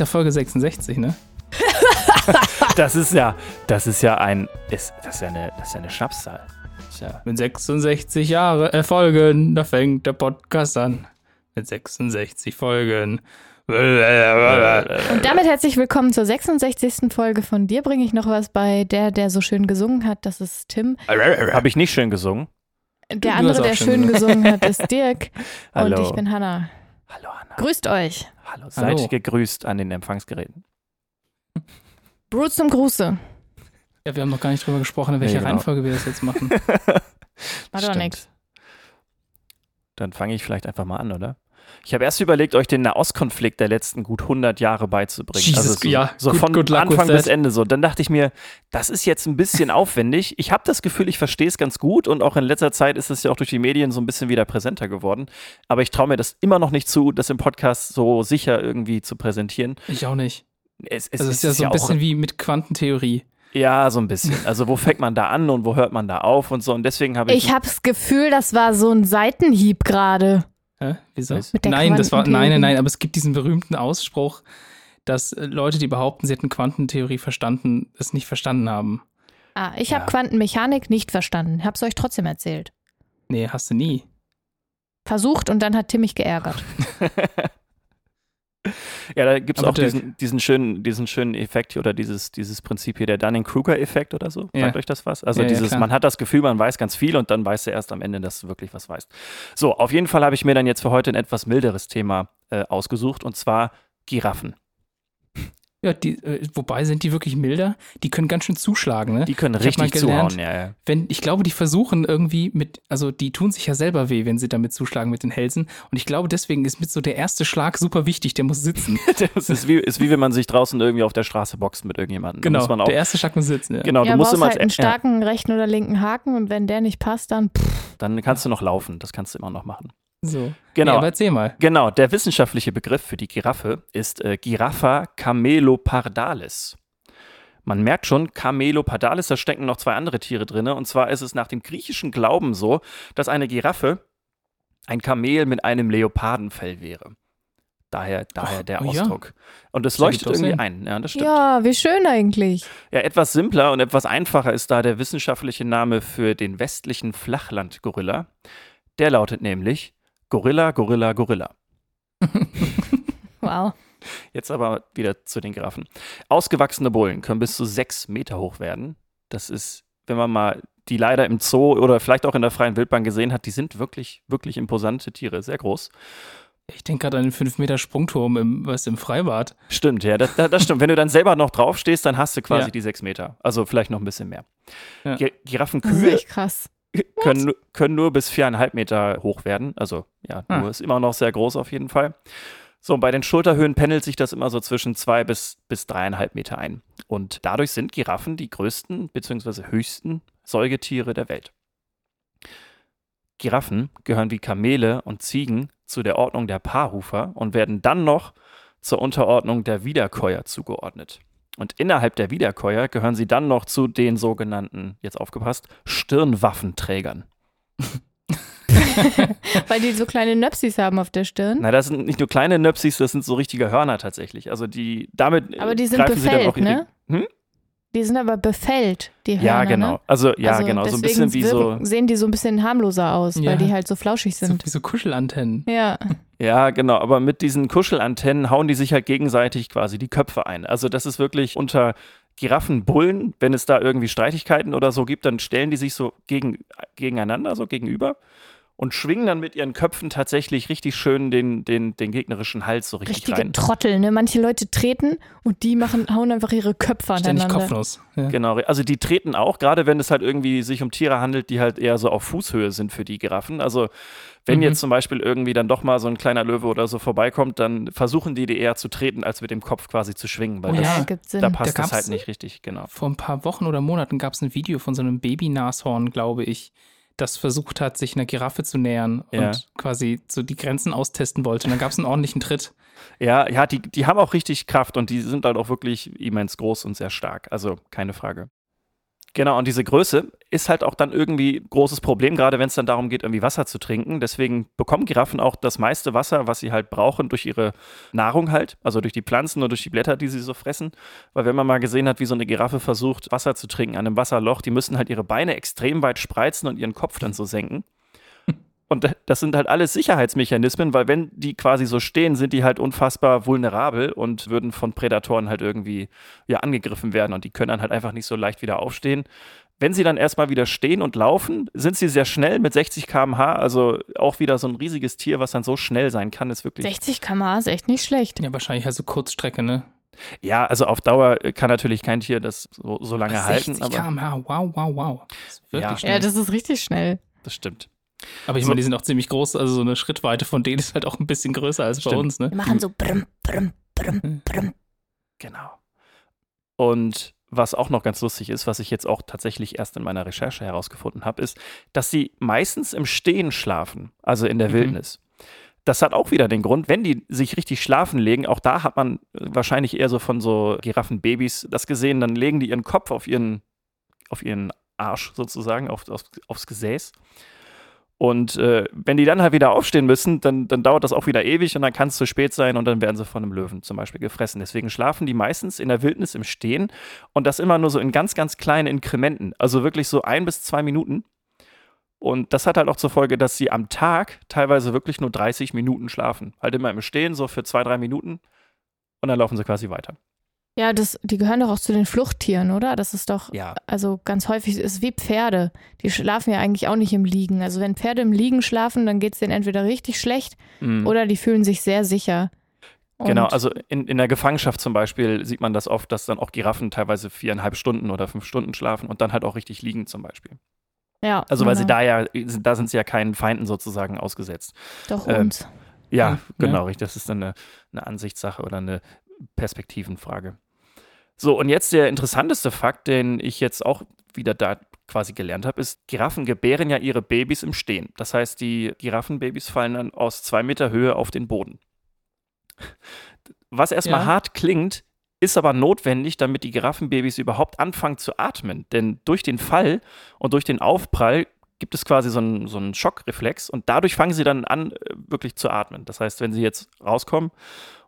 ja Folge 66, ne? Das ist ja, das ist ja ein, ist, das ist ja eine, das ist ja eine Schnapszahl. Tja, mit 66 Jahre äh, Folgen, da fängt der Podcast an. Mit 66 Folgen. Und damit herzlich willkommen zur 66. Folge von dir bringe ich noch was bei. Der, der so schön gesungen hat, das ist Tim. Habe ich nicht schön gesungen? Der Du andere, der schön gesungen hat, ist Dirk. Und Hallo. ich bin Hanna. Hallo Anna. Grüßt euch. Hallo. Seid Hallo. gegrüßt an den Empfangsgeräten. Brut zum Gruße. Ja, wir haben noch gar nicht drüber gesprochen, in welcher Nee, genau. Reihenfolge wir das jetzt machen. War doch nix. Dann fange ich vielleicht einfach mal an, oder? Ich habe erst überlegt, euch den Nahostkonflikt der letzten gut 100 Jahre beizubringen. Jesus, also so, ja, so good- von good Anfang bis. Ende so. Dann dachte ich mir, das ist jetzt ein bisschen aufwendig. Ich habe das Gefühl, ich verstehe es ganz gut und auch in letzter Zeit ist es ja auch durch die Medien so ein bisschen wieder präsenter geworden. Aber ich traue mir das immer noch nicht zu, das im Podcast so sicher irgendwie zu präsentieren. Ich auch nicht. Es, es, Also es ist ja so ein bisschen wie mit Quantentheorie. Ja, so ein bisschen. Also wo fängt man da an und wo hört man da auf und so. Und deswegen habe ich. Ich habe das Gefühl, das war so ein Seitenhieb gerade. Hä? Wieso? Nein, das war, nein, nein, nein, aber es gibt diesen berühmten Ausspruch, dass äh, Leute, die behaupten, sie hätten Quantentheorie verstanden, es nicht verstanden haben. Ah, ich habe Ja. Quantenmechanik nicht verstanden. Hab's euch trotzdem erzählt. Nee, hast du nie. Versucht und dann hat Tim mich geärgert. ja, da gibt es auch diesen, diesen, schönen, diesen schönen Effekt hier oder dieses, dieses Prinzip hier, der Dunning-Kruger-Effekt oder so. Ja. Sagt euch das was? Also Ja, ja, dieses, klar. man hat das Gefühl, man weiß ganz viel und dann weißt du erst am Ende, dass du wirklich was weißt. So, auf jeden Fall habe ich mir dann jetzt für heute ein etwas milderes Thema äh, ausgesucht und zwar Giraffen. Ja, die, äh, wobei sind die wirklich milder? Die können ganz schön zuschlagen, ne? Die können Ich richtig gelernt, zuhauen, ja, ja. Wenn, ich glaube, die versuchen irgendwie mit, also die tun sich ja selber weh, wenn sie damit zuschlagen mit den Hälsen. Und ich glaube, deswegen ist mit so der erste Schlag super wichtig, der muss sitzen. Das ist wie, ist wie wenn man sich draußen irgendwie auf der Straße boxt mit irgendjemandem. Genau, muss man auch, der erste Schlag muss sitzen. Ja. genau, ja, du musst immer halt einen als, ja, starken rechten oder linken Haken und wenn der nicht passt, dann pff, dann kannst du noch laufen. Das kannst du immer noch machen. So. Genau. Nee, aber erzähl mal. Genau, der wissenschaftliche Begriff für die Giraffe ist äh, Giraffa camelopardalis. Man merkt schon, Camelopardalis, da stecken noch zwei andere Tiere drin. Und zwar ist es nach dem griechischen Glauben so, dass eine Giraffe ein Kamel mit einem Leopardenfell wäre. Daher, daher Ach, der oh ja. Ausdruck. Und es leuchtet irgendwie Sinn. ein. Ja, das stimmt. ja, wie schön eigentlich. Ja, etwas simpler und etwas einfacher ist da der wissenschaftliche Name für den westlichen Flachlandgorilla. Der lautet nämlich Gorilla, Gorilla, Gorilla. Wow. Jetzt aber wieder zu den Giraffen. Ausgewachsene Bullen können bis zu sechs Meter hoch werden. Das ist, wenn man mal die leider im Zoo oder vielleicht auch in der freien Wildbahn gesehen hat, die sind wirklich, wirklich imposante Tiere, sehr groß. Ich denke gerade an den 5-Meter-Sprungturm im, was, im Freibad. Stimmt, ja, das, das stimmt. Wenn du dann selber noch draufstehst, dann hast du quasi Ja. die sechs Meter. Also vielleicht noch ein bisschen mehr. Ja. Gi- Das ist Giraffenkühe echt krass. Können, können nur bis viereinhalb Meter hoch werden. Also ja, Ah. nur ist immer noch sehr groß auf jeden Fall. So, und bei den Schulterhöhen pendelt sich das immer so zwischen zwei bis, bis dreieinhalb Meter ein. Und dadurch sind Giraffen die größten bzw. höchsten Säugetiere der Welt. Giraffen gehören wie Kamele und Ziegen zu der Ordnung der Paarhufer und werden dann noch zur Unterordnung der Wiederkäuer zugeordnet. Und innerhalb der Wiederkäuer gehören sie dann noch zu den sogenannten, jetzt aufgepasst, Stirnwaffenträgern. Weil die so kleine Nöpsis haben auf der Stirn. Na, das sind nicht nur kleine Nöpsis, das sind so richtige Hörner tatsächlich. Also die damit Aber die sind greifen sie dann auch befällt, ne? Die sind aber befällt, die Hörner. Ja, genau. Ne? Also ja, also genau, so ein deswegen bisschen wie so sehen die so ein bisschen harmloser aus, Ja. weil die halt so flauschig So, sind. wie so Kuschelantennen. Ja. Ja, genau, aber mit diesen Kuschelantennen hauen die sich halt gegenseitig quasi die Köpfe ein. Also das ist wirklich unter Giraffenbullen, wenn es da irgendwie Streitigkeiten oder so gibt, dann stellen die sich so gegen, gegeneinander, so gegenüber und schwingen dann mit ihren Köpfen tatsächlich richtig schön den, den, den gegnerischen Hals so richtig Richtige rein. Trottel, ne? Manche Leute treten und die machen, hauen einfach ihre Köpfe Ständig aneinander. Kopfnuss. Ja. Genau, also die treten auch, gerade wenn es halt irgendwie sich um Tiere handelt, die halt eher so auf Fußhöhe sind für die Giraffen. Also wenn Mhm. jetzt zum Beispiel irgendwie dann doch mal so ein kleiner Löwe oder so vorbeikommt, dann versuchen die die eher zu treten, als mit dem Kopf quasi zu schwingen, weil Oh das, ja. gibt Sinn. da passt Da das halt nicht richtig, genau. Vor ein paar Wochen oder Monaten gab es ein Video von so einem Baby-Nashorn, glaube ich, das versucht hat, sich einer Giraffe zu nähern Ja. und quasi so die Grenzen austesten wollte. Und dann gab es einen ordentlichen Tritt. Ja, ja, die, die haben auch richtig Kraft und die sind halt auch wirklich immens groß und sehr stark. Also keine Frage. Genau, und diese Größe ist halt auch dann irgendwie ein großes Problem, gerade wenn es dann darum geht, irgendwie Wasser zu trinken. Deswegen bekommen Giraffen auch das meiste Wasser, was sie halt brauchen, durch ihre Nahrung halt, also durch die Pflanzen und durch die Blätter, die sie so fressen. Weil wenn man mal gesehen hat, wie so eine Giraffe versucht, Wasser zu trinken an einem Wasserloch, die müssen halt ihre Beine extrem weit spreizen und ihren Kopf dann so senken. Und das sind halt alles Sicherheitsmechanismen, weil wenn die quasi so stehen, sind die halt unfassbar vulnerabel und würden von Prädatoren halt irgendwie ja, angegriffen werden und die können dann halt einfach nicht so leicht wieder aufstehen. Wenn sie dann erstmal wieder stehen und laufen, sind sie sehr schnell mit 60 km/h. Also auch wieder so ein riesiges Tier, was dann so schnell sein kann, ist wirklich. 60 km/h ist echt nicht schlecht. Ja, wahrscheinlich also Kurzstrecke, ne? Ja, also auf Dauer kann natürlich kein Tier das so, so lange 60 halten. 60 km/h, wow, wow, wow. Das ist wirklich Ja. schnell. Ja, das ist richtig schnell. Das stimmt. Aber ich So- meine, die sind auch ziemlich groß, also so eine Schrittweite von denen ist halt auch ein bisschen größer als bei Stimmt. uns, ne? Wir machen so brumm, brumm, brumm, brumm. Genau. Und was auch noch ganz lustig ist, was ich jetzt auch tatsächlich erst in meiner Recherche herausgefunden habe, ist, dass sie meistens im Stehen schlafen, also in der Mhm. Wildnis. Das hat auch wieder den Grund, wenn die sich richtig schlafen legen, auch da hat man äh, wahrscheinlich eher so von so Giraffenbabys das gesehen, dann legen die ihren Kopf auf ihren, auf ihren Arsch sozusagen, auf, auf, aufs Gesäß. Und äh, wenn die dann halt wieder aufstehen müssen, dann, dann dauert das auch wieder ewig und dann kann es zu spät sein und dann werden sie von einem Löwen zum Beispiel gefressen. Deswegen schlafen die meistens in der Wildnis im Stehen und das immer nur so in ganz, ganz kleinen Inkrementen. Also wirklich so ein bis zwei Minuten. Und das hat halt auch zur Folge, dass sie am Tag teilweise wirklich nur 30 Minuten schlafen. Halt immer im Stehen, so für zwei, drei Minuten. Und dann laufen sie quasi weiter. Ja, das, die gehören doch auch zu den Fluchttieren, oder? Das ist doch, Ja. also ganz häufig ist wie Pferde. Die schlafen ja eigentlich auch nicht im Liegen. Also wenn Pferde im Liegen schlafen, dann geht es denen entweder richtig schlecht Mhm. oder die fühlen sich sehr sicher. Und Genau, also in, in der Gefangenschaft zum Beispiel sieht man das oft, dass dann auch Giraffen teilweise viereinhalb Stunden oder fünf Stunden schlafen und dann halt auch richtig liegen zum Beispiel. ja, Also weil sie genau. da ja, da sind sie ja keinen Feinden sozusagen ausgesetzt. Doch ähm, uns. Ja, Ja, genau, richtig. Das ist dann eine, eine Ansichtssache oder eine Perspektivenfrage. So, und jetzt der interessanteste Fakt, den ich jetzt auch wieder da quasi gelernt habe, ist, Giraffen gebären ja ihre Babys im Stehen. Das heißt, die Giraffenbabys fallen dann aus zwei Meter Höhe auf den Boden. Was erstmal Ja. hart klingt, ist aber notwendig, damit die Giraffenbabys überhaupt anfangen zu atmen. Denn durch den Fall und durch den Aufprall gibt es quasi so einen, so einen Schockreflex und dadurch fangen sie dann an, äh, wirklich zu atmen. Das heißt, wenn sie jetzt rauskommen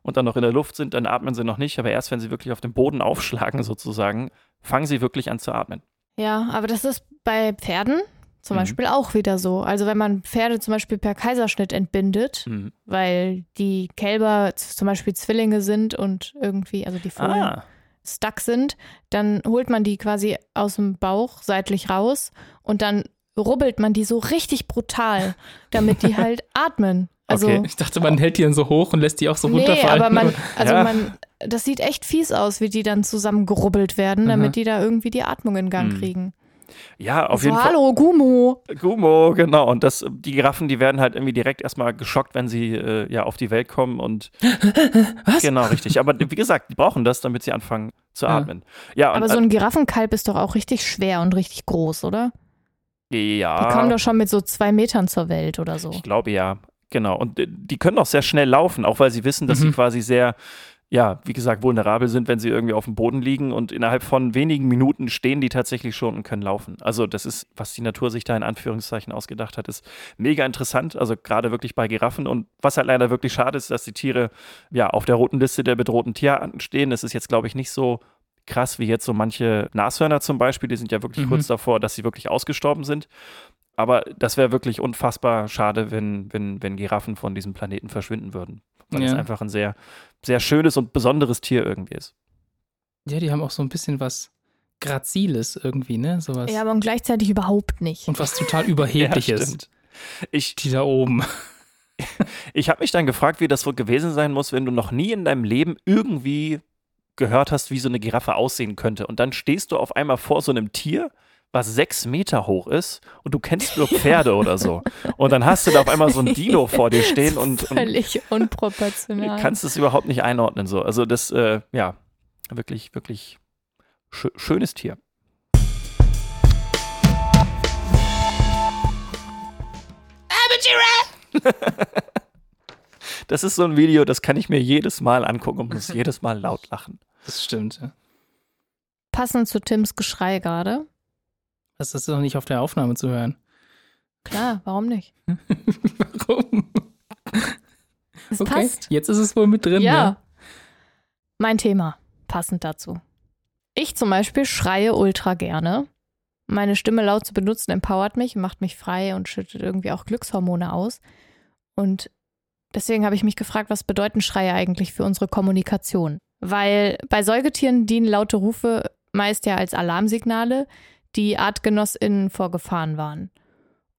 und dann noch in der Luft sind, dann atmen sie noch nicht, aber erst wenn sie wirklich auf dem Boden aufschlagen, sozusagen, fangen sie wirklich an zu atmen. Ja, aber das ist bei Pferden zum Mhm. Beispiel auch wieder so. Also wenn man Pferde zum Beispiel per Kaiserschnitt entbindet, Mhm. weil die Kälber zum Beispiel Zwillinge sind und irgendwie, also die Fohlen Ah, stuck sind, dann holt man die quasi aus dem Bauch seitlich raus und dann rubbelt man die so richtig brutal, damit die halt atmen. Also Okay. Ich dachte, man hält die dann so hoch und lässt die auch so nee, runterfallen. aber man, also Ja. man, das sieht echt fies aus, wie die dann zusammengerubbelt werden, damit Mhm. die da irgendwie die Atmung in Gang Mhm. kriegen. ja, auf so, jeden Fall. hallo, Gumo. Gumo, genau. Und das, die Giraffen, die werden halt irgendwie direkt erstmal geschockt, wenn sie äh, ja auf die Welt kommen und Was? genau richtig. Aber wie gesagt, die brauchen das, damit sie anfangen zu Ja. atmen. Ja, Aber so ein Giraffenkalb ist doch auch richtig schwer und richtig groß, oder? äh, ja. Die kommen doch schon mit so zwei Metern zur Welt oder so. Ich glaube ja, genau. Und äh, die können auch sehr schnell laufen, auch weil sie wissen, dass sie Mhm. quasi sehr, ja, wie gesagt, vulnerabel sind, wenn sie irgendwie auf dem Boden liegen und innerhalb von wenigen Minuten stehen die tatsächlich schon und können laufen. Also das ist, was die Natur sich da in Anführungszeichen ausgedacht hat, ist mega interessant. Also gerade wirklich bei Giraffen und was halt leider wirklich schade ist, dass die Tiere ja auf der roten Liste der bedrohten Tierarten stehen. Das ist jetzt, glaube ich, nicht so krass wie jetzt so manche Nashörner zum Beispiel. Die sind ja wirklich Mhm. kurz davor, dass sie wirklich ausgestorben sind. Aber das wäre wirklich unfassbar schade, wenn, wenn, wenn Giraffen von diesem Planeten verschwinden würden. Weil es Ja. einfach ein sehr, sehr schönes und besonderes Tier irgendwie ist. Ja, die haben auch so ein bisschen was Graziles irgendwie, ne? Sowas. Ja, aber gleichzeitig überhaupt nicht. und was total Überhebliches. stimmt. Ich, die da oben. ich habe mich dann gefragt, wie das wohl gewesen sein muss, wenn du noch nie in deinem Leben irgendwie gehört hast, wie so eine Giraffe aussehen könnte. Und dann stehst du auf einmal vor so einem Tier, was sechs Meter hoch ist und du kennst nur Pferde oder so. Und dann hast du da auf einmal so ein Dino vor dir stehen und, und Völlig unproportional. kannst es überhaupt nicht einordnen. So. Also das, äh, ja, wirklich, wirklich schö schönes Tier. Das ist so ein Video, das kann ich mir jedes Mal angucken und muss jedes Mal laut lachen. Das stimmt. Ja. Passend zu Tims Geschrei gerade. Das ist doch nicht auf der Aufnahme zu hören. Klar, warum nicht? Warum? Es Okay, passt. jetzt ist es wohl mit drin. Ja. Ja. Mein Thema, passend dazu. Ich zum Beispiel schreie ultra gerne. Meine Stimme laut zu benutzen empowert mich, macht mich frei und schüttet irgendwie auch Glückshormone aus. Und deswegen habe ich mich gefragt, was bedeuten Schreie eigentlich für unsere Kommunikation? Weil bei Säugetieren dienen laute Rufe meist ja als Alarmsignale, die ArtgenossInnen vor Gefahren waren.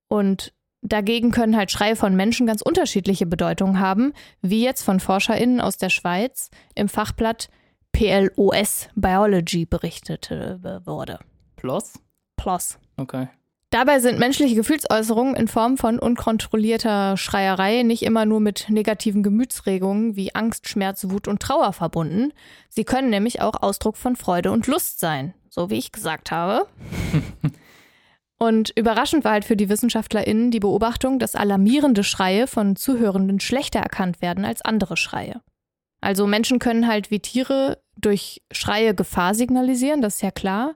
Und dagegen können halt Schreie von Menschen ganz unterschiedliche Bedeutungen haben, wie jetzt von ForscherInnen aus der Schweiz im Fachblatt PLOS Biology berichtet äh, wurde. Plus? PLOS. Okay. Dabei sind menschliche Gefühlsäußerungen in Form von unkontrollierter Schreierei nicht immer nur mit negativen Gemütsregungen wie Angst, Schmerz, Wut und Trauer verbunden. Sie können nämlich auch Ausdruck von Freude und Lust sein, so wie ich gesagt habe. Und überraschend war halt für die WissenschaftlerInnen die Beobachtung, dass alarmierende Schreie von Zuhörenden schlechter erkannt werden als andere Schreie. Also Menschen können halt wie Tiere durch Schreie Gefahr signalisieren, das ist ja klar.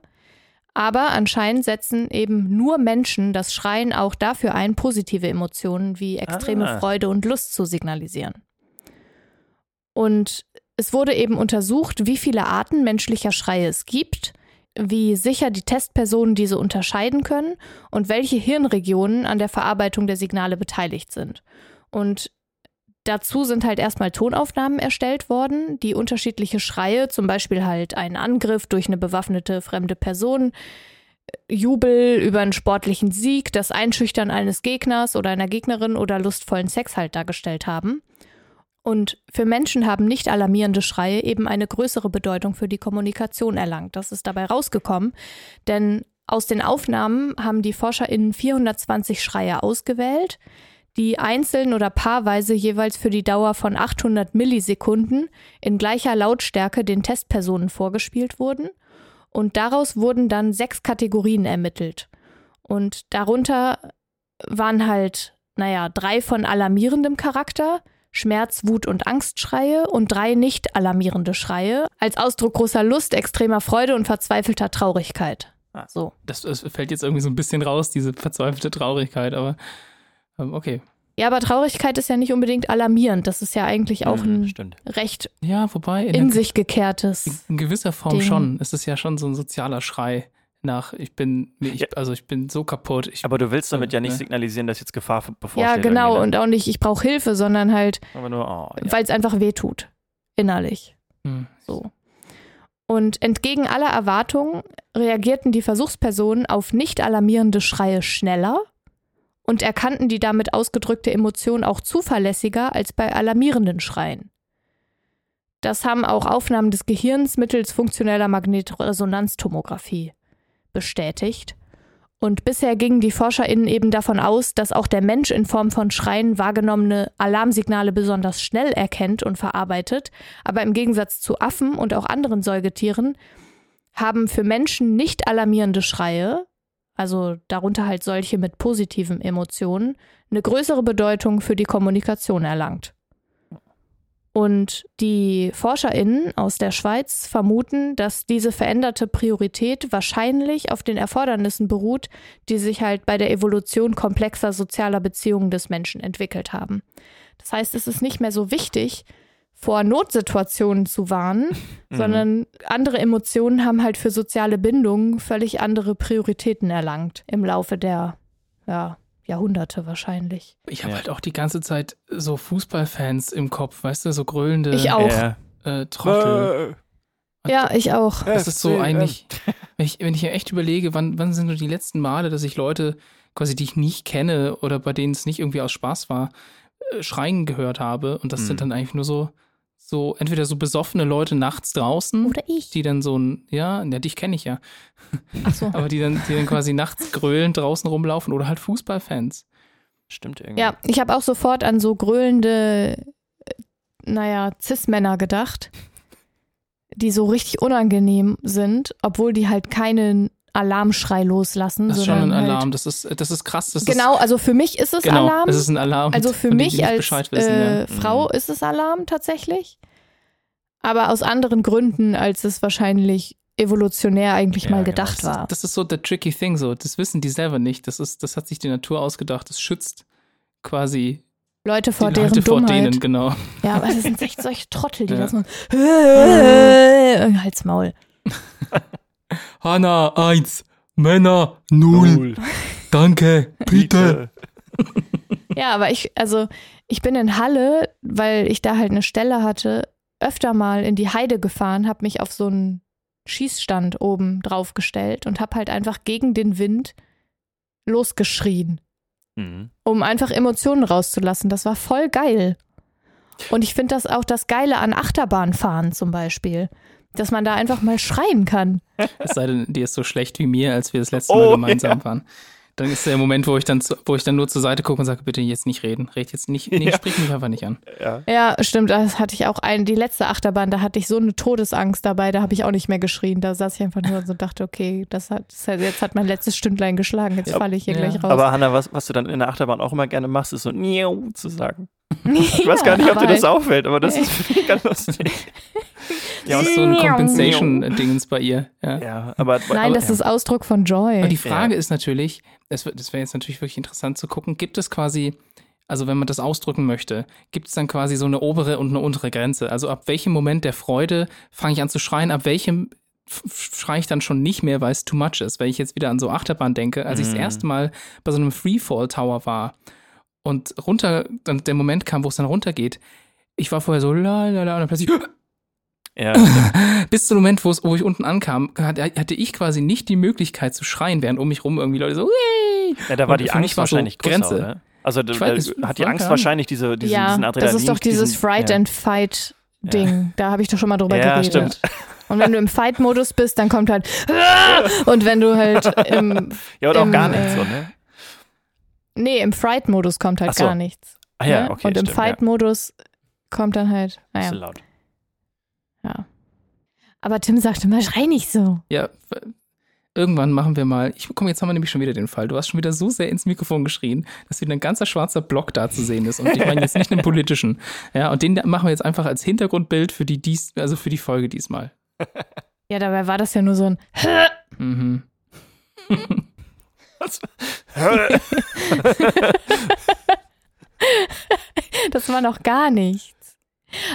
Aber anscheinend setzen eben nur Menschen das Schreien auch dafür ein, positive Emotionen wie extreme Ah. Freude und Lust zu signalisieren. Und es wurde eben untersucht, wie viele Arten menschlicher Schreie es gibt, wie sicher die Testpersonen diese unterscheiden können und welche Hirnregionen an der Verarbeitung der Signale beteiligt sind. Und dazu sind halt erstmal Tonaufnahmen erstellt worden, die unterschiedliche Schreie, zum Beispiel halt einen Angriff durch eine bewaffnete fremde Person, Jubel über einen sportlichen Sieg, das Einschüchtern eines Gegners oder einer Gegnerin oder lustvollen Sex halt dargestellt haben. Und für Menschen haben nicht alarmierende Schreie eben eine größere Bedeutung für die Kommunikation erlangt. Das ist dabei rausgekommen, denn aus den Aufnahmen haben die ForscherInnen 420 Schreie ausgewählt, die einzeln oder paarweise jeweils für die Dauer von 800 Millisekunden in gleicher Lautstärke den Testpersonen vorgespielt wurden. Und daraus wurden dann sechs Kategorien ermittelt. Und darunter waren halt, naja, drei von alarmierendem Charakter, Schmerz, Wut und Angstschreie und drei nicht alarmierende Schreie als Ausdruck großer Lust, extremer Freude und verzweifelter Traurigkeit. Ah. So. Das, das fällt jetzt irgendwie so ein bisschen raus, diese verzweifelte Traurigkeit, aber ähm, okay. Ja, aber Traurigkeit ist ja nicht unbedingt alarmierend. Das ist ja eigentlich auch Mhm, ein Stimmt. recht Ja, wobei in, in sich gekehrtes. in gewisser Form Ding. schon. Es ist ja schon so ein sozialer Schrei nach, ich bin, ich, Ja. also ich bin so kaputt. Ich, Aber du willst damit ja nicht Ja. signalisieren, dass jetzt Gefahr bevorsteht. Ja, genau. irgendwie, Und auch nicht, ich brauche Hilfe, sondern halt, Ne? Oh, ja. weil es einfach weh tut. Innerlich. Hm. So. Und entgegen aller Erwartungen reagierten die Versuchspersonen auf nicht alarmierende Schreie schneller und erkannten die damit ausgedrückte Emotion auch zuverlässiger als bei alarmierenden Schreien. Das haben auch Aufnahmen des Gehirns mittels funktioneller Magnetresonanztomographie bestätigt. Und bisher gingen die ForscherInnen eben davon aus, dass auch der Mensch in Form von Schreien wahrgenommene Alarmsignale besonders schnell erkennt und verarbeitet. Aber im Gegensatz zu Affen und auch anderen Säugetieren haben für Menschen nicht alarmierende Schreie, also darunter halt solche mit positiven Emotionen, eine größere Bedeutung für die Kommunikation erlangt. Und die ForscherInnen aus der Schweiz vermuten, dass diese veränderte Priorität wahrscheinlich auf den Erfordernissen beruht, die sich halt bei der Evolution komplexer sozialer Beziehungen des Menschen entwickelt haben. Das heißt, es ist nicht mehr so wichtig, vor Notsituationen zu warnen, Mhm. sondern andere Emotionen haben halt für soziale Bindungen völlig andere Prioritäten erlangt im Laufe der ja, Jahrhunderte wahrscheinlich. Ich habe Ja. halt auch die ganze Zeit so Fußballfans im Kopf, weißt du, so grölende Ich auch. Ja. Äh, Trottel. Ja, ich auch. Das ist so eigentlich, wenn ich, wenn ich mir echt überlege, wann, wann sind so die letzten Male, dass ich Leute, quasi die ich nicht kenne oder bei denen es nicht irgendwie aus Spaß war, äh, schreien gehört habe. Und das Hm. sind dann eigentlich nur so, so entweder so besoffene Leute nachts draußen, Oder ich. die dann so ein, ja, ja, dich kenne ich ja, Ach so. aber die dann, die dann quasi nachts grölend draußen rumlaufen oder halt Fußballfans. Stimmt irgendwie. Ja, ich habe auch sofort an so grölende, äh, naja, Cis-Männer gedacht, die so richtig unangenehm sind, obwohl die halt keinen Alarmschrei loslassen. Das ist schon ein sondern Alarm. Halt, Das ist, das ist krass. Das genau, also für mich ist es ist, genau, Alarm. es ist ein Alarm. Also für dem die mich nicht als wissen, äh, ja. Frau Mhm. ist es Alarm tatsächlich. Aber aus anderen Gründen, als es wahrscheinlich evolutionär eigentlich Ja, mal genau. gedacht Das war. ist, das ist so der tricky thing, so. Das wissen die selber nicht. Das, ist, das hat sich die Natur ausgedacht. Das schützt quasi Leute vor die deren Leute vor Dummheit. denen, genau. Ja, aber das sind echt solche Trottel, die Ja. das machen. Halt's Maul. Hanna, eins. Männer, null. Danke, bitte. Ja, aber ich, also ich bin in Halle, weil ich da halt eine Stelle hatte, öfter mal in die Heide gefahren, habe mich auf so einen Schießstand oben draufgestellt und habe halt einfach gegen den Wind losgeschrien, Mhm. um einfach Emotionen rauszulassen. Das war voll geil. Und ich finde das auch das Geile an Achterbahnfahren zum Beispiel, dass man da einfach mal schreien kann. Es sei denn, dir ist so schlecht wie mir, als wir das letzte Oh, Mal gemeinsam waren. Dann ist der Moment, wo ich dann, wo ich dann nur zur Seite gucke und sage, bitte jetzt nicht reden. Red jetzt nicht, nee, Ja. sprich mich einfach nicht an. Ja. Ja, stimmt, das hatte ich auch ein, die letzte Achterbahn, da hatte ich so eine Todesangst dabei, da habe ich auch nicht mehr geschrien. Da saß ich einfach nur und so dachte, okay, das hat, das hat, jetzt hat mein letztes Stündlein geschlagen, jetzt Ja. falle ich hier Ja. gleich raus. Aber Hanna, was, was du dann in der Achterbahn auch immer gerne machst, ist so Niau zu sagen. Ich weiß Ja, gar nicht, ob dir das auffällt, aber das ist ganz lustig. Ja, und so ein Compensation-Dingens bei ihr. Ja. Ja, aber Nein, aber, das ist Ausdruck von Joy. Aber die Frage ist natürlich, das, das wäre jetzt natürlich wirklich interessant zu gucken, gibt es quasi, also wenn man das ausdrücken möchte, gibt es dann quasi so eine obere und eine untere Grenze? Also ab welchem Moment der Freude fange ich an zu schreien, ab welchem schreie ich dann schon nicht mehr, weil es too much ist. Wenn ich jetzt wieder an so Achterbahn denke, als ich das Mhm. erste Mal bei so einem Freefall Tower war und runter, dann der Moment kam, wo es dann runtergeht, ich war vorher so la la la und dann plötzlich ja, bis zum Moment, wo es, wo ich unten ankam, hatte ich quasi nicht die Möglichkeit zu schreien, während um mich rum irgendwie Leute so, "Wee!" ja, da war Und die Angst war so wahrscheinlich größer, Grenze. oder? Also da, weiß, da hat die Angst Ahnung. wahrscheinlich diese, diesen, ja, diesen Adrenalin. das ist doch dieses diesen, Fright ja. and Fight Ding. Da habe ich doch schon mal drüber Ja, geredet. stimmt. Und wenn du im Fight-Modus bist, dann kommt halt und wenn du halt im Ja, oder auch im, gar nichts äh, so, ne? Nee, im Fright-Modus kommt halt so. gar nichts. Ah ja, ne? okay, Und im stimmt, ja. Fight-Modus kommt dann halt, Bisschen naja, laut. ja. Aber Tim sagte mal, schrei nicht so. Ja, irgendwann machen wir mal. Ich komm, jetzt haben wir nämlich schon wieder den Fall. Du hast schon wieder so sehr ins Mikrofon geschrien, dass wieder ein ganzer schwarzer Block da zu sehen ist. Und ich meine jetzt nicht einen politischen. Ja, und den machen wir jetzt einfach als Hintergrundbild für die dies, also für die Folge diesmal. Ja, dabei war das ja nur so ein Mhm. Das war noch gar nichts.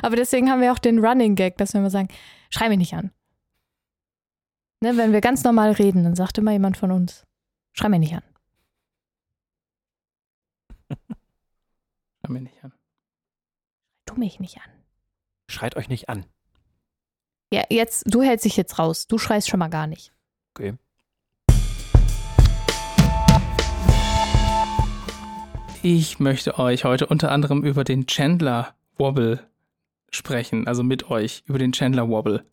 Aber deswegen haben wir auch den Running Gag, dass wir immer sagen, schrei mich nicht an. Ne, wenn wir ganz normal reden, dann sagt immer jemand von uns, schrei mich nicht an. Schau mir nicht an. Tu mich nicht an. Schreit euch nicht an. Ja, jetzt, du hältst dich jetzt raus. Du schreist schon mal gar nicht. Okay. Ich möchte euch heute unter anderem über den Chandler Wobble sprechen. Also mit euch über den Chandler Wobble.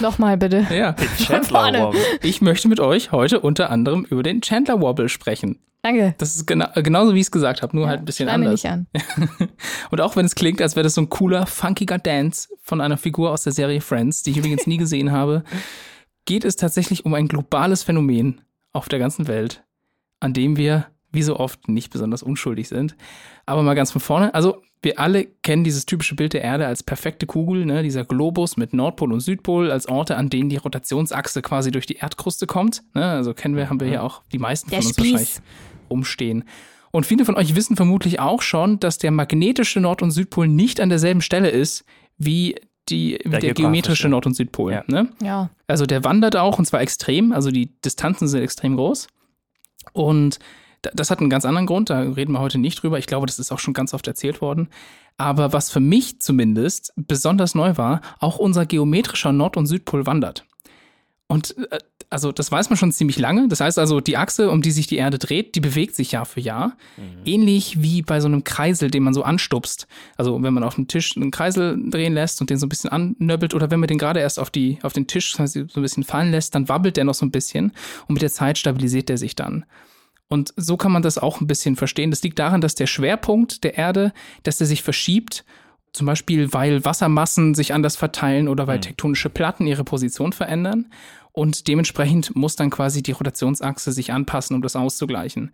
Nochmal bitte. Ja. Den Chandler vorne. Wobble. Ich möchte mit euch heute unter anderem über den Chandler Wobble sprechen. Danke. Das ist gena genauso, wie ich es gesagt habe, nur halt ein bisschen mich anders. nicht an. Und auch wenn es klingt, als wäre das so ein cooler, funkiger Dance von einer Figur aus der Serie Friends, die ich übrigens nie gesehen habe, geht es tatsächlich um ein globales Phänomen auf der ganzen Welt, an dem wir, wie so oft, nicht besonders unschuldig sind. Aber mal ganz von vorne, also wir alle kennen dieses typische Bild der Erde als perfekte Kugel, ne? dieser Globus mit Nordpol und Südpol als Orte, an denen die Rotationsachse quasi durch die Erdkruste kommt. Ne? Also kennen wir, haben wir ja auch die meisten Der von uns wahrscheinlich Spieß. rumstehen. Und viele von euch wissen vermutlich auch schon, dass der magnetische Nord- und Südpol nicht an derselben Stelle ist wie die, der, geografische. geometrische Nord- und Südpol. Ja. Ne? Ja. Also der wandert auch und zwar extrem, also die Distanzen sind extrem groß. Und das hat einen ganz anderen Grund, da reden wir heute nicht drüber. Ich glaube, das ist auch schon ganz oft erzählt worden. Aber was für mich zumindest besonders neu war, auch unser geometrischer Nord- und Südpol wandert. Und äh, also das weiß man schon ziemlich lange. Das heißt also, die Achse, um die sich die Erde dreht, die bewegt sich Jahr für Jahr. Ähnlich wie bei so einem Kreisel, den man so anstupst. Also wenn man auf dem Tisch einen Kreisel drehen lässt und den so ein bisschen annöbbelt oder wenn man den gerade erst auf, die, auf den Tisch so ein bisschen fallen lässt, dann wabbelt der noch so ein bisschen und mit der Zeit stabilisiert der sich dann. Und so kann man das auch ein bisschen verstehen. Das liegt daran, dass der Schwerpunkt der Erde, dass der sich verschiebt, zum Beispiel weil Wassermassen sich anders verteilen oder weil tektonische Platten ihre Position verändern. Und dementsprechend muss dann quasi die Rotationsachse sich anpassen, um das auszugleichen.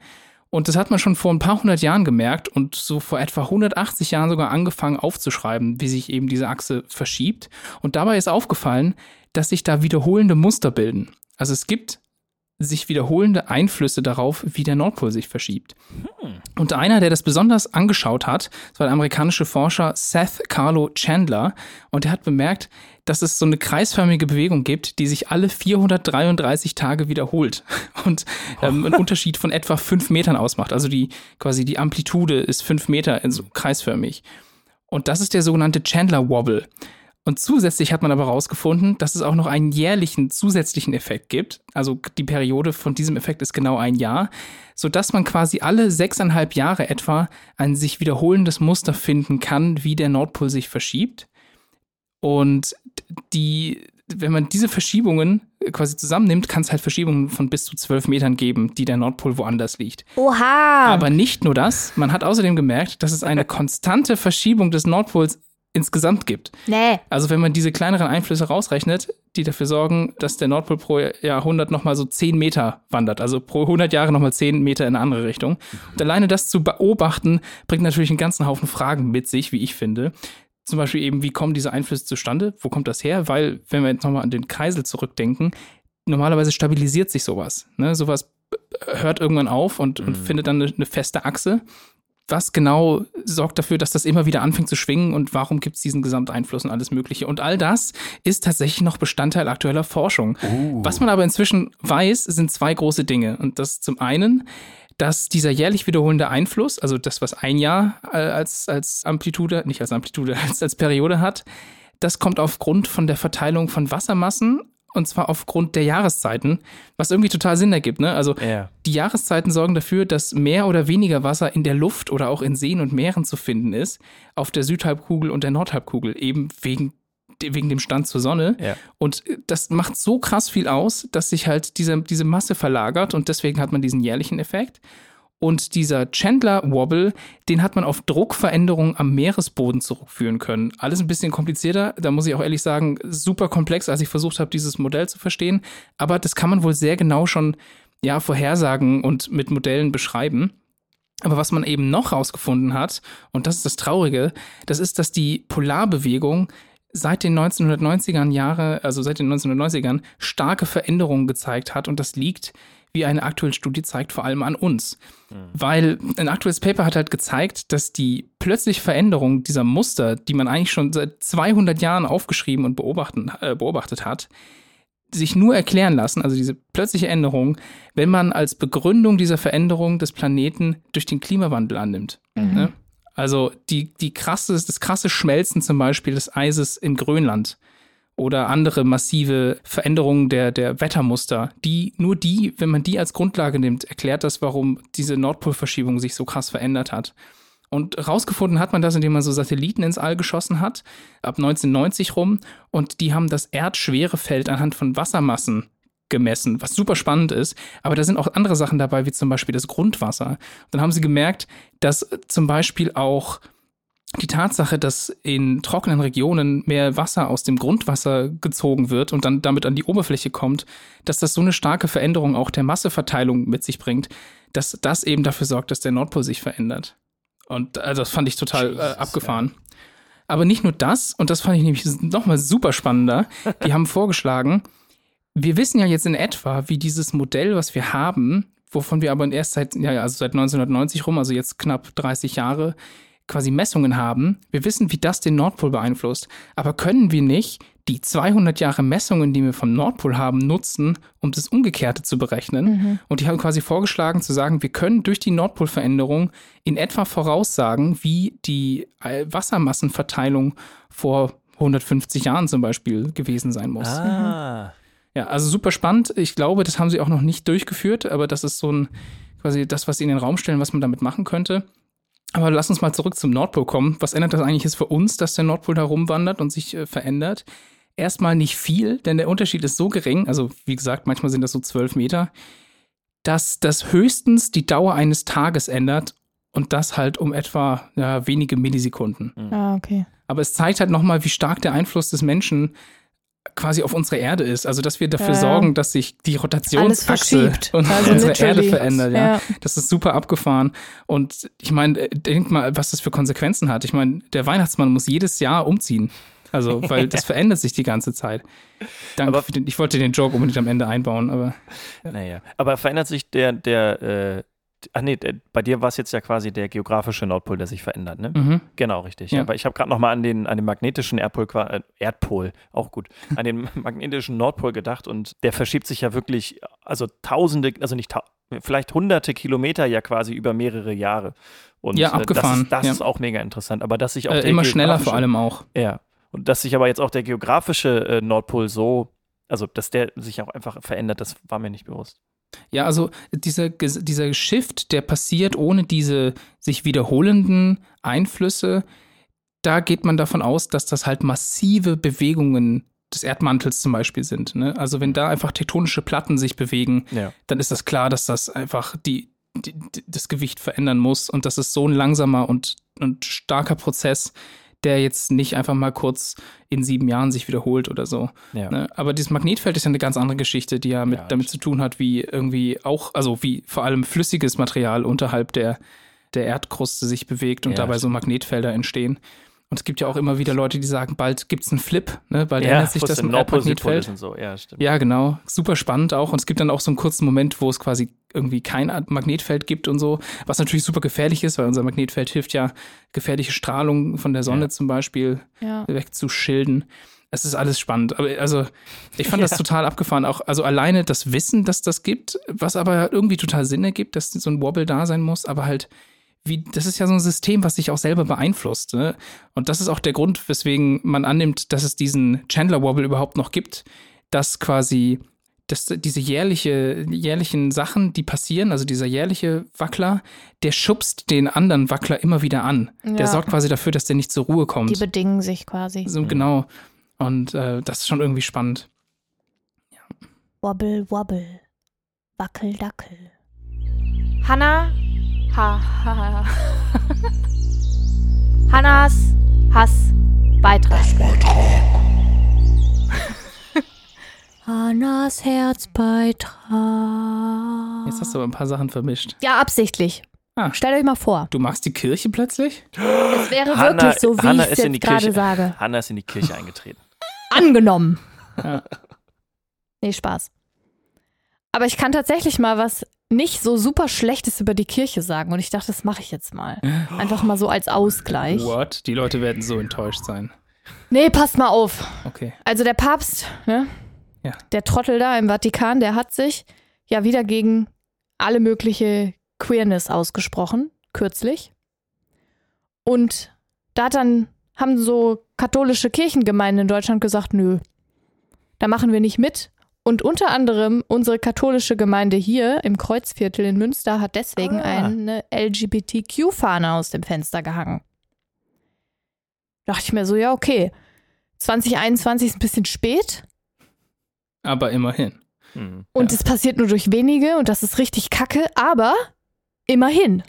Und das hat man schon vor ein paar hundert Jahren gemerkt und so vor etwa 180 Jahren sogar angefangen aufzuschreiben, wie sich eben diese Achse verschiebt. Und dabei ist aufgefallen, dass sich da wiederholende Muster bilden. Also es gibt sich wiederholende Einflüsse darauf, wie der Nordpol sich verschiebt. Hm. Und einer, der das besonders angeschaut hat, war der amerikanische Forscher Seth Carlo Chandler. Und der hat bemerkt, dass es so eine kreisförmige Bewegung gibt, die sich alle 433 Tage wiederholt und ähm, einen Unterschied von etwa fünf Metern ausmacht. Also die quasi die Amplitude ist fünf Meter, so kreisförmig. Und das ist der sogenannte Chandler Wobble. Und zusätzlich hat man aber herausgefunden, dass es auch noch einen jährlichen zusätzlichen Effekt gibt. Also die Periode von diesem Effekt ist genau ein Jahr, sodass man quasi alle sechseinhalb Jahre etwa ein sich wiederholendes Muster finden kann, wie der Nordpol sich verschiebt. Und die, wenn man diese Verschiebungen quasi zusammennimmt, kann es halt Verschiebungen von bis zu zwölf Metern geben, die der Nordpol woanders liegt. Oha! Aber nicht nur das, man hat außerdem gemerkt, dass es eine konstante Verschiebung des Nordpols insgesamt gibt. Nee. Also wenn man diese kleineren Einflüsse rausrechnet, die dafür sorgen, dass der Nordpol pro Jahrhundert nochmal so 10 Meter wandert, also pro 100 Jahre nochmal 10 Meter in eine andere Richtung. Und alleine das zu beobachten, bringt natürlich einen ganzen Haufen Fragen mit sich, wie ich finde. Zum Beispiel eben, wie kommen diese Einflüsse zustande? Wo kommt das her? Weil, wenn wir jetzt nochmal an den Kreisel zurückdenken, normalerweise stabilisiert sich sowas. Ne? Sowas hört irgendwann auf und, mhm. und findet dann eine, eine feste Achse was genau sorgt dafür, dass das immer wieder anfängt zu schwingen und warum gibt es diesen Gesamteinfluss und alles Mögliche. Und all das ist tatsächlich noch Bestandteil aktueller Forschung. Uh. Was man aber inzwischen weiß, sind zwei große Dinge. Und das zum einen, dass dieser jährlich wiederholende Einfluss, also das, was ein Jahr äh, als, als Amplitude, nicht als Amplitude, als, als Periode hat, das kommt aufgrund von der Verteilung von Wassermassen und zwar aufgrund der Jahreszeiten, was irgendwie total Sinn ergibt. Ne? Also ja. die Jahreszeiten sorgen dafür, dass mehr oder weniger Wasser in der Luft oder auch in Seen und Meeren zu finden ist, auf der Südhalbkugel und der Nordhalbkugel, eben wegen, wegen dem Stand zur Sonne. Ja. Und das macht so krass viel aus, dass sich halt diese, diese Masse verlagert und deswegen hat man diesen jährlichen Effekt. Und dieser Chandler Wobble, den hat man auf Druckveränderungen am Meeresboden zurückführen können. Alles ein bisschen komplizierter, da muss ich auch ehrlich sagen, super komplex, als ich versucht habe, dieses Modell zu verstehen. Aber das kann man wohl sehr genau schon ja, vorhersagen und mit Modellen beschreiben. Aber was man eben noch rausgefunden hat, und das ist das Traurige, das ist, dass die Polarbewegung seit den 1990ern Jahre, also seit den 1990ern, starke Veränderungen gezeigt hat. Und das liegt wie eine aktuelle Studie zeigt, vor allem an uns. Mhm. Weil ein aktuelles Paper hat halt gezeigt, dass die plötzliche Veränderung dieser Muster, die man eigentlich schon seit 200 Jahren aufgeschrieben und beobachten, äh, beobachtet hat, sich nur erklären lassen, also diese plötzliche Änderung, wenn man als Begründung dieser Veränderung des Planeten durch den Klimawandel annimmt. Mhm. Ne? Also die, die krasse, das krasse Schmelzen zum Beispiel des Eises in Grönland oder andere massive Veränderungen der, der Wettermuster, die nur die, wenn man die als Grundlage nimmt, erklärt das, warum diese Nordpolverschiebung sich so krass verändert hat. Und rausgefunden hat man das, indem man so Satelliten ins All geschossen hat, ab 1990 rum. Und die haben das Erdschwerefeld anhand von Wassermassen gemessen, was super spannend ist. Aber da sind auch andere Sachen dabei, wie zum Beispiel das Grundwasser. Und dann haben sie gemerkt, dass zum Beispiel auch die Tatsache, dass in trockenen Regionen mehr Wasser aus dem Grundwasser gezogen wird und dann damit an die Oberfläche kommt, dass das so eine starke Veränderung auch der Masseverteilung mit sich bringt, dass das eben dafür sorgt, dass der Nordpol sich verändert. Und also das fand ich total äh, abgefahren. Aber nicht nur das, und das fand ich nämlich nochmal super spannender, die haben vorgeschlagen, wir wissen ja jetzt in etwa, wie dieses Modell, was wir haben, wovon wir aber erst seit, ja, also seit 1990 rum, also jetzt knapp 30 Jahre, quasi Messungen haben, wir wissen, wie das den Nordpol beeinflusst, aber können wir nicht die 200 Jahre Messungen, die wir vom Nordpol haben, nutzen, um das Umgekehrte zu berechnen? Mhm. Und die haben quasi vorgeschlagen zu sagen, wir können durch die Nordpolveränderung in etwa voraussagen, wie die äh, Wassermassenverteilung vor 150 Jahren zum Beispiel gewesen sein muss. Ah. Ja, also super spannend. Ich glaube, das haben sie auch noch nicht durchgeführt, aber das ist so ein quasi das, was sie in den Raum stellen, was man damit machen könnte. Aber lass uns mal zurück zum Nordpol kommen. Was ändert das eigentlich jetzt für uns, dass der Nordpol da rumwandert und sich äh, verändert? Erstmal nicht viel, denn der Unterschied ist so gering, also wie gesagt, manchmal sind das so zwölf Meter, dass das höchstens die Dauer eines Tages ändert und das halt um etwa ja, wenige Millisekunden. Ah, okay. Aber es zeigt halt nochmal, wie stark der Einfluss des Menschen quasi auf unsere Erde ist. Also, dass wir dafür ja. sorgen, dass sich die Rotationsachse und also unsere Erde verändert. Ja. ja. Das ist super abgefahren. Und ich meine, äh, denk mal, was das für Konsequenzen hat. Ich meine, der Weihnachtsmann muss jedes Jahr umziehen. Also, weil das verändert sich die ganze Zeit. Danke Aber- den, ich wollte den Joke unbedingt am Ende einbauen, aber Naja. Aber verändert sich der, der, äh, ach nee, bei dir war es jetzt ja quasi der geografische Nordpol, der sich verändert, ne? mhm. Genau, richtig. Ja. Aber ich habe gerade nochmal an den, an den magnetischen Erdpol, äh, Erdpol, auch gut, an den magnetischen Nordpol gedacht und der verschiebt sich ja wirklich, also tausende, also nicht vielleicht hunderte Kilometer ja quasi über mehrere Jahre. Und Ja, äh, das, abgefahren, ist, das ja. ist auch mega interessant. Aber dass sich auch äh, immer schneller vor allem auch. Ja. Und dass sich aber jetzt auch der geografische äh, Nordpol so, also dass der sich auch einfach verändert, das war mir nicht bewusst. Ja, also dieser, dieser Shift, der passiert ohne diese sich wiederholenden Einflüsse, da geht man davon aus, dass das halt massive Bewegungen des Erdmantels zum Beispiel sind. Ne? Also wenn da einfach tektonische Platten sich bewegen, Ja. dann ist das klar, dass das einfach die, die, die, das Gewicht verändern muss. Und das ist so ein langsamer und, und starker Prozess, der jetzt nicht einfach mal kurz in sieben Jahren sich wiederholt oder so. Ja. Ne? Aber dieses Magnetfeld ist ja eine ganz andere Geschichte, die ja, mit, Ja, damit zu tun hat, wie irgendwie auch, also wie vor allem flüssiges Material unterhalb der, der Erdkruste sich bewegt und Ja, dabei so. Magnetfelder entstehen. Und es gibt ja auch immer wieder Leute, die sagen, bald gibt es einen Flip, ne? bald ja, ändert sich das im ist und so. Ja, stimmt. Ja, genau. Super spannend auch. Und es gibt dann auch so einen kurzen Moment, wo es quasi irgendwie kein Art Magnetfeld gibt und so, was natürlich super gefährlich ist, weil unser Magnetfeld hilft ja, gefährliche Strahlung von der Sonne Ja. zum Beispiel Ja. wegzuschilden. Es ist alles spannend. Aber also, ich fand das total abgefahren. Auch, also alleine das Wissen, dass das gibt, was aber irgendwie total Sinn ergibt, dass so ein Wobble da sein muss, aber halt, wie, das ist ja so ein System, was sich auch selber beeinflusst. Ne? Und das ist auch der Grund, weswegen man annimmt, dass es diesen Chandler Wobble überhaupt noch gibt, dass quasi dass diese jährliche, jährlichen Sachen, die passieren, also dieser jährliche Wackler, der schubst den anderen Wackler immer wieder an. Ja. Der sorgt quasi dafür, dass der nicht zur Ruhe kommt. Die bedingen sich quasi. So, genau. Und äh, das ist schon irgendwie spannend. Wobble, wobble. Wackel, dackel. Hanna. Ha, ha, ha. Hannas Hassbeitrag. Hannas Herzbeitrag. Jetzt hast du aber ein paar Sachen vermischt. Ja, absichtlich. Ah. Stellt euch mal vor. Du magst die Kirche plötzlich? Es wäre Hanna- wirklich so, wie Hanna ich es ist in die jetzt gerade Kirche. sage. Hanna ist in die Kirche eingetreten. Angenommen. Ja. Nee, Spaß. Aber ich kann tatsächlich mal was nicht so super Schlechtes über die Kirche sagen. Und ich dachte, das mache ich jetzt mal. Einfach mal so als Ausgleich. What? Die Leute werden so enttäuscht sein. Nee, passt mal auf. Okay. Also der Papst, ne? Ja. Der Trottel da im Vatikan, der hat sich ja wieder gegen alle mögliche Queerness ausgesprochen, kürzlich. Und da hat dann, haben so katholische Kirchengemeinden in Deutschland gesagt, nö, da machen wir nicht mit. Und unter anderem unsere katholische Gemeinde hier im Kreuzviertel in Münster hat deswegen Ah. eine LGBTQ-Fahne aus dem Fenster gehangen. Dachte ich mir so, ja, okay. 2021 ist ein bisschen spät Aber immerhin. Hm. und Ja. es passiert nur durch wenige und das ist richtig kacke, aber immerhin.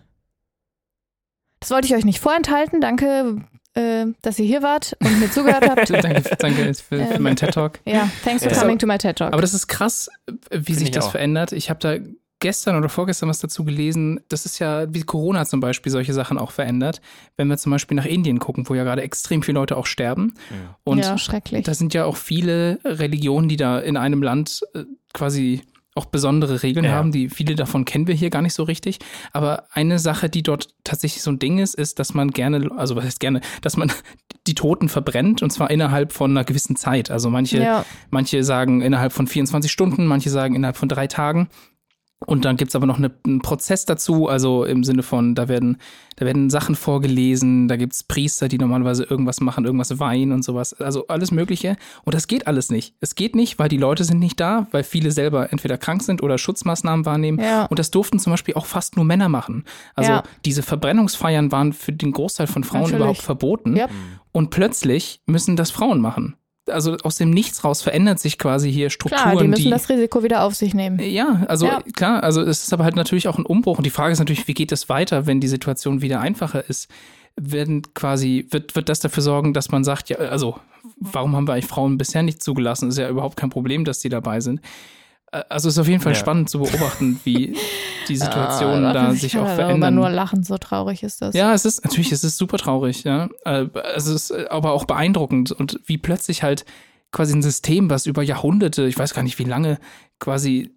Das wollte ich euch nicht vorenthalten. Danke, äh, dass ihr hier wart und mir zugehört habt. danke, danke für, für Ähm, meinen TED-Talk. Ja, thanks for Ja. coming to my TED Talk. Aber das ist krass, wie sich ich das auch. verändert. Ich habe da gestern oder vorgestern was dazu gelesen. Das ist ja, wie Corona zum Beispiel solche Sachen auch verändert. Wenn wir zum Beispiel nach Indien gucken, wo ja gerade extrem viele Leute auch sterben. Ja. Und ja, schrecklich. da sind ja auch viele Religionen, die da in einem Land äh, quasi auch besondere Regeln Ja. haben, die viele davon kennen wir hier gar nicht so richtig. Aber eine Sache, die dort tatsächlich so ein Ding ist, ist, dass man gerne, also was heißt gerne, dass man die Toten verbrennt und zwar innerhalb von einer gewissen Zeit. Also manche, ja, manche sagen innerhalb von 24 Stunden, manche sagen innerhalb von drei Tagen. Und dann gibt's aber noch eine, einen Prozess dazu, also im Sinne von, da werden, da werden Sachen vorgelesen, da gibt's Priester, die normalerweise irgendwas machen, irgendwas weihen und sowas. Also alles Mögliche. Und das geht alles nicht. Es geht nicht, weil die Leute sind nicht da, weil viele selber entweder krank sind oder Schutzmaßnahmen wahrnehmen. Ja. Und das durften zum Beispiel auch fast nur Männer machen. Also Ja. diese Verbrennungsfeiern waren für den Großteil von Frauen Natürlich. überhaupt verboten. Ja. Und plötzlich müssen das Frauen machen. Also aus dem Nichts raus verändert sich quasi hier Strukturen, klar, die müssen das Risiko wieder auf sich nehmen. ja, also Ja. klar, also es ist aber halt natürlich auch ein Umbruch und die Frage ist natürlich, wie geht es weiter, wenn die Situation wieder einfacher ist? Werden quasi, wird, wird das dafür sorgen, dass man sagt, ja, also warum haben wir eigentlich Frauen bisher nicht zugelassen? Ist ja überhaupt kein Problem, dass die dabei sind. Äh, Also es ist auf jeden Fall Ja. spannend zu beobachten, wie, die Situationen Ah, da ich sich auch verändern. nur lachen, so traurig ist das. Ja, es ist natürlich, es ist super traurig, ja. Äh, Es ist äh, aber auch beeindruckend und wie plötzlich halt quasi ein System, was über Jahrhunderte, ich weiß gar nicht wie lange, quasi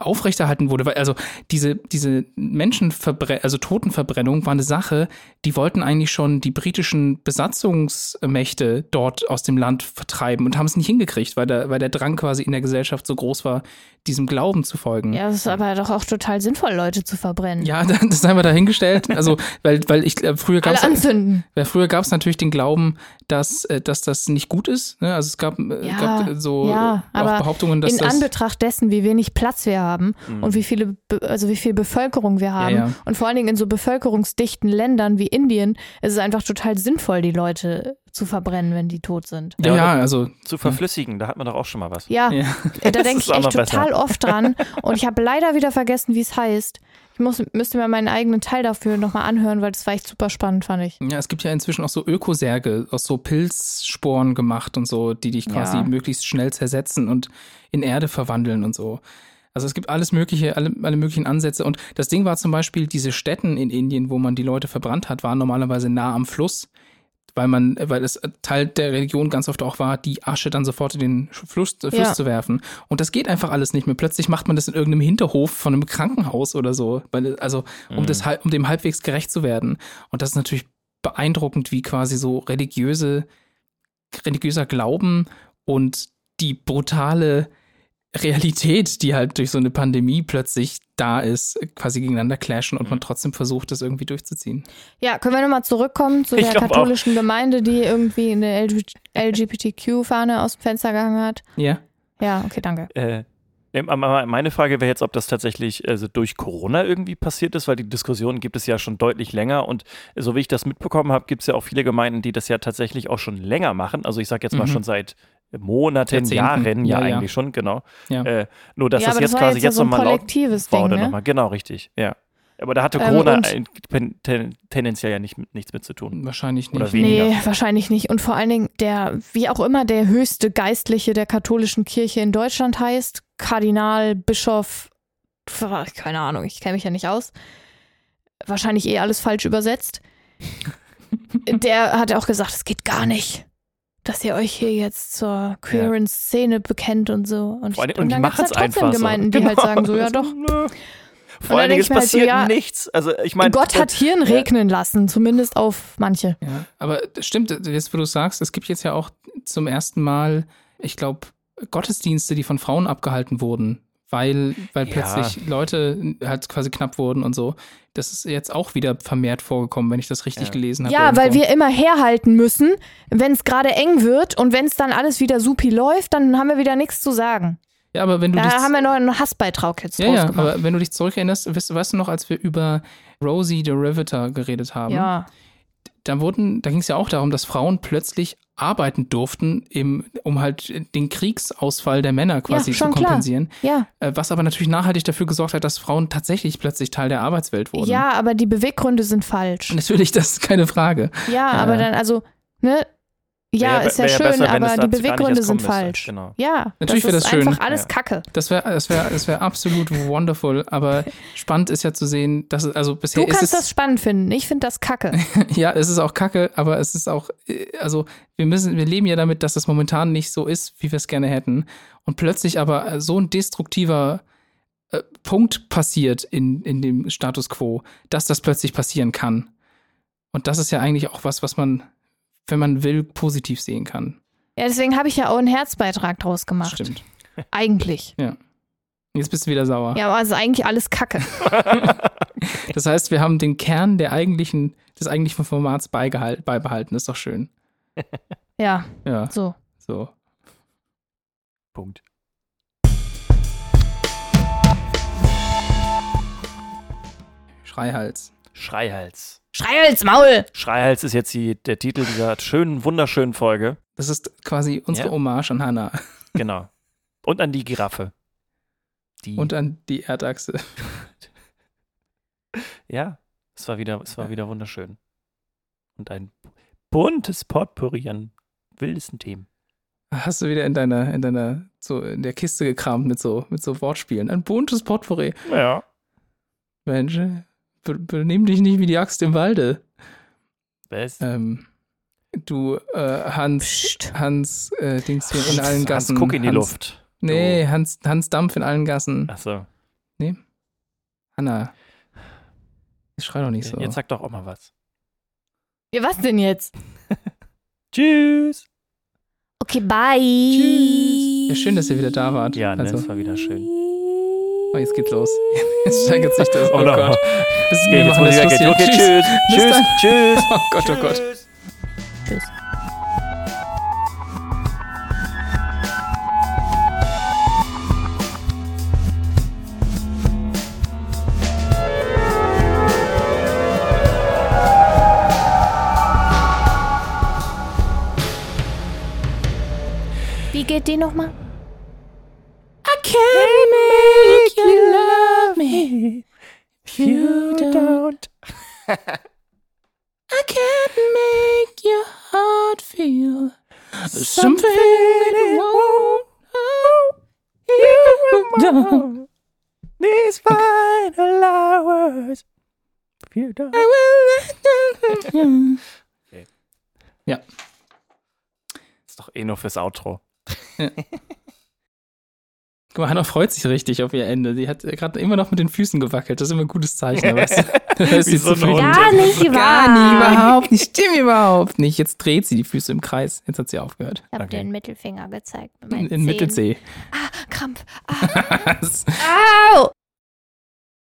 aufrechterhalten wurde, weil also diese diese Menschenverbrennung, also Totenverbrennung war eine Sache, die wollten eigentlich schon die britischen Besatzungsmächte dort aus dem Land vertreiben und haben es nicht hingekriegt, weil der weil der Drang quasi in der Gesellschaft so groß war, diesem Glauben zu folgen. Ja, es ist aber doch auch total sinnvoll, Leute zu verbrennen. Ja, das haben wir dahingestellt. Also, weil, weil ich äh, früher gab es weil früher gab es natürlich den Glauben, dass, äh, dass das nicht gut ist. Ne? Also es gab, äh, Ja, gab so ja, auch Behauptungen, dass In das. Anbetracht dessen, wie wenig Platz wir haben Mhm. und wie viele, also wie viel Bevölkerung wir haben ja. und vor allen Dingen in so bevölkerungsdichten Ländern wie Indien ist es einfach total sinnvoll, die Leute zu verbrennen, wenn die tot sind. ja, Ja, ja, also Zu verflüssigen, da hat man doch auch schon mal was. Ja, ja. da denke ich echt noch besser. total oft dran und ich habe leider wieder vergessen, wie es heißt. Ich muss, müsste mir meinen eigenen Teil dafür nochmal anhören, weil das war echt super spannend, fand ich. ja, es gibt ja inzwischen auch so Ökosärge aus so Pilzsporen gemacht und so, die dich quasi Ja. möglichst schnell zersetzen und in Erde verwandeln und so. Also es gibt alles mögliche, alle, alle möglichen Ansätze. Und das Ding war zum Beispiel, diese Städten in Indien, wo man die Leute verbrannt hat, waren normalerweise nah am Fluss, weil man, weil es Teil der Religion ganz oft auch war, die Asche dann sofort in den Fluss, äh, Fluss Ja. zu werfen. Und das geht einfach alles nicht mehr. Plötzlich macht man das in irgendeinem Hinterhof von einem Krankenhaus oder so, weil, also um, das, halb- um dem halbwegs gerecht zu werden. Und das ist natürlich beeindruckend, wie quasi so religiöse, religiöser Glauben und die brutale Realität, die halt durch so eine Pandemie plötzlich da ist, quasi gegeneinander clashen und man trotzdem versucht, das irgendwie durchzuziehen. Ja, können wir nochmal zurückkommen zu Ich der glaub auch. katholischen Gemeinde, die irgendwie eine LGBTQ-Fahne aus dem Fenster gehangen hat? Ja. Ja, okay, danke. Äh, meine Frage wäre jetzt, ob das tatsächlich also durch Corona irgendwie passiert ist, weil die Diskussion gibt es ja schon deutlich länger und so wie ich das mitbekommen habe, gibt es ja auch viele Gemeinden, die das ja tatsächlich auch schon länger machen. Also ich sage jetzt mal Mhm. schon seit Monaten, Jahrzehnten. Jahren ja, Ja, ja. eigentlich schon, genau. Ja. Äh, nur dass ja, das aber jetzt das war quasi jetzt, ja jetzt so ein nochmal laut kollektives war Ding, oder ne? nochmal, genau, richtig, ja. Aber da hatte Ähm, Corona ein- ten, ten, tendenziell ja nicht, mit- nichts mit zu tun. Wahrscheinlich Oder nicht. weniger. Nee, wahrscheinlich nicht. Und vor allen Dingen der, wie auch immer der höchste Geistliche der katholischen Kirche in Deutschland heißt, Kardinal, Bischof, keine Ahnung, ich kenne mich ja nicht aus. Wahrscheinlich eh alles falsch übersetzt. der hat auch gesagt, es geht gar nicht, dass ihr euch hier jetzt zur queeren Szene bekennt und so. Und, Vor allem- ich, und die dann gibt's machen es halt trotzdem einfach Gemeinden, so. die halt Genau. sagen so, ja doch. Nö. Vor dann allen Dingen, es mir halt so, passiert ja, nichts. Also ich meine, Gott hat Hirn ja. regnen lassen, zumindest auf manche. Ja, aber das stimmt, jetzt wo du sagst, es gibt jetzt ja auch zum ersten Mal, ich glaube, Gottesdienste, die von Frauen abgehalten wurden, weil, weil Ja. plötzlich Leute halt quasi knapp wurden und so. Das ist jetzt auch wieder vermehrt vorgekommen, wenn ich das richtig Ja. gelesen habe. Ja, weil irgendwo. wir immer herhalten müssen, wenn es gerade eng wird und wenn es dann alles wieder supi läuft, dann haben wir wieder nichts zu sagen. Ja, aber wenn du Da dich. haben wir noch einen Hassbeitrag jetzt ja, ja, aber wenn du dich zurückerinnerst, weißt, weißt du noch, als wir über Rosie the Riveter geredet haben, ja. da wurden, da ging es ja auch darum, dass Frauen plötzlich arbeiten durften, im, um halt den Kriegsausfall der Männer quasi Ja, zu klar. kompensieren. Ja. Äh, Was aber natürlich nachhaltig dafür gesorgt hat, dass Frauen tatsächlich plötzlich Teil der Arbeitswelt wurden. ja, aber die Beweggründe sind falsch. Natürlich, das ist keine Frage. Ja, aber dann, also, ne? Ja, Wär- ist ja wär schön, besser, aber die Beweggründe sind falsch. Genau. Ja, Natürlich das wär ist das schön. einfach alles Ja. Kacke. Das wäre das wär, das wär absolut wonderful, aber spannend ist ja zu sehen, dass es, also bisher Du ist kannst es, das spannend finden. Ich finde das Kacke. ja, es ist auch kacke, aber es ist auch, äh, also wir müssen, wir leben ja damit, dass das momentan nicht so ist, wie wir es gerne hätten. Und plötzlich aber äh, so ein destruktiver äh, Punkt passiert in, in dem Status quo, dass das plötzlich passieren kann. Und das ist ja eigentlich auch was, was man, wenn man will, positiv sehen kann. Ja, deswegen habe ich ja auch einen Herzbeitrag draus gemacht. Stimmt. Eigentlich. Jetzt bist du wieder sauer. Ja, aber also eigentlich alles Kacke. Das heißt, wir haben den Kern der eigentlichen, des eigentlichen Formats beibehalten. ist doch schön. Ja, Ja, so. so. Punkt. Schreihals. Schreihals. Schrei als Maul! Schreihals ist jetzt die, der Titel dieser schönen, wunderschönen Folge. Das ist quasi unsere Ja. Hommage an Hannah Genau. Und an die Giraffe. Die, und an die Erdachse. ja, es war wieder, es war wieder wunderschön. Und ein buntes Potpourri an wildesten Themen. Hast du wieder in deiner, in deiner, so in der Kiste gekramt mit so, mit so Wortspielen. Ein buntes Potpourri. Ja. Mensch, benimm dich nicht wie die Axt im Walde. Was? Ähm, du, äh, Hans, Psst. Hans, äh, Dings hier in allen Gassen. Hans, guck in die Hans, Luft. Nee, Hans, Hans Dampf in allen Gassen. Achso. Hanna. Ich schrei doch nicht so. Jetzt sag doch auch mal was. Ja, was denn jetzt? Tschüss. Okay, bye. Tschüss. Ja, schön, dass ihr wieder da wart. Ja, ne, also, das war wieder schön. oh, jetzt geht's los. Jetzt steigert sich das. Oh, Oh. Gott. Das ist, Okay, wir jetzt machen muss ich das weggehen. Okay, tschüss. Bis Tschüss. Tschüss. Oh Gott, oh Gott. Tschüss. Tschüss. Wie geht die nochmal? Fürs Outro. Guck mal, Hannah freut sich richtig auf ihr Ende. Sie hat gerade immer noch mit den Füßen gewackelt. Das ist immer ein gutes Zeichen. Weißt du? Da ist Wie sie so ein. Gar nicht wahr. Gar nie, überhaupt nicht. Stimmt überhaupt nicht. Jetzt dreht sie die Füße im Kreis. Jetzt hat sie aufgehört. Ich habe Okay. dir den Mittelfinger gezeigt. In, in. Mittelzeh. Ah, Krampf. Ah.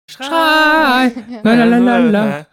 Schrei. Au! La la la la la.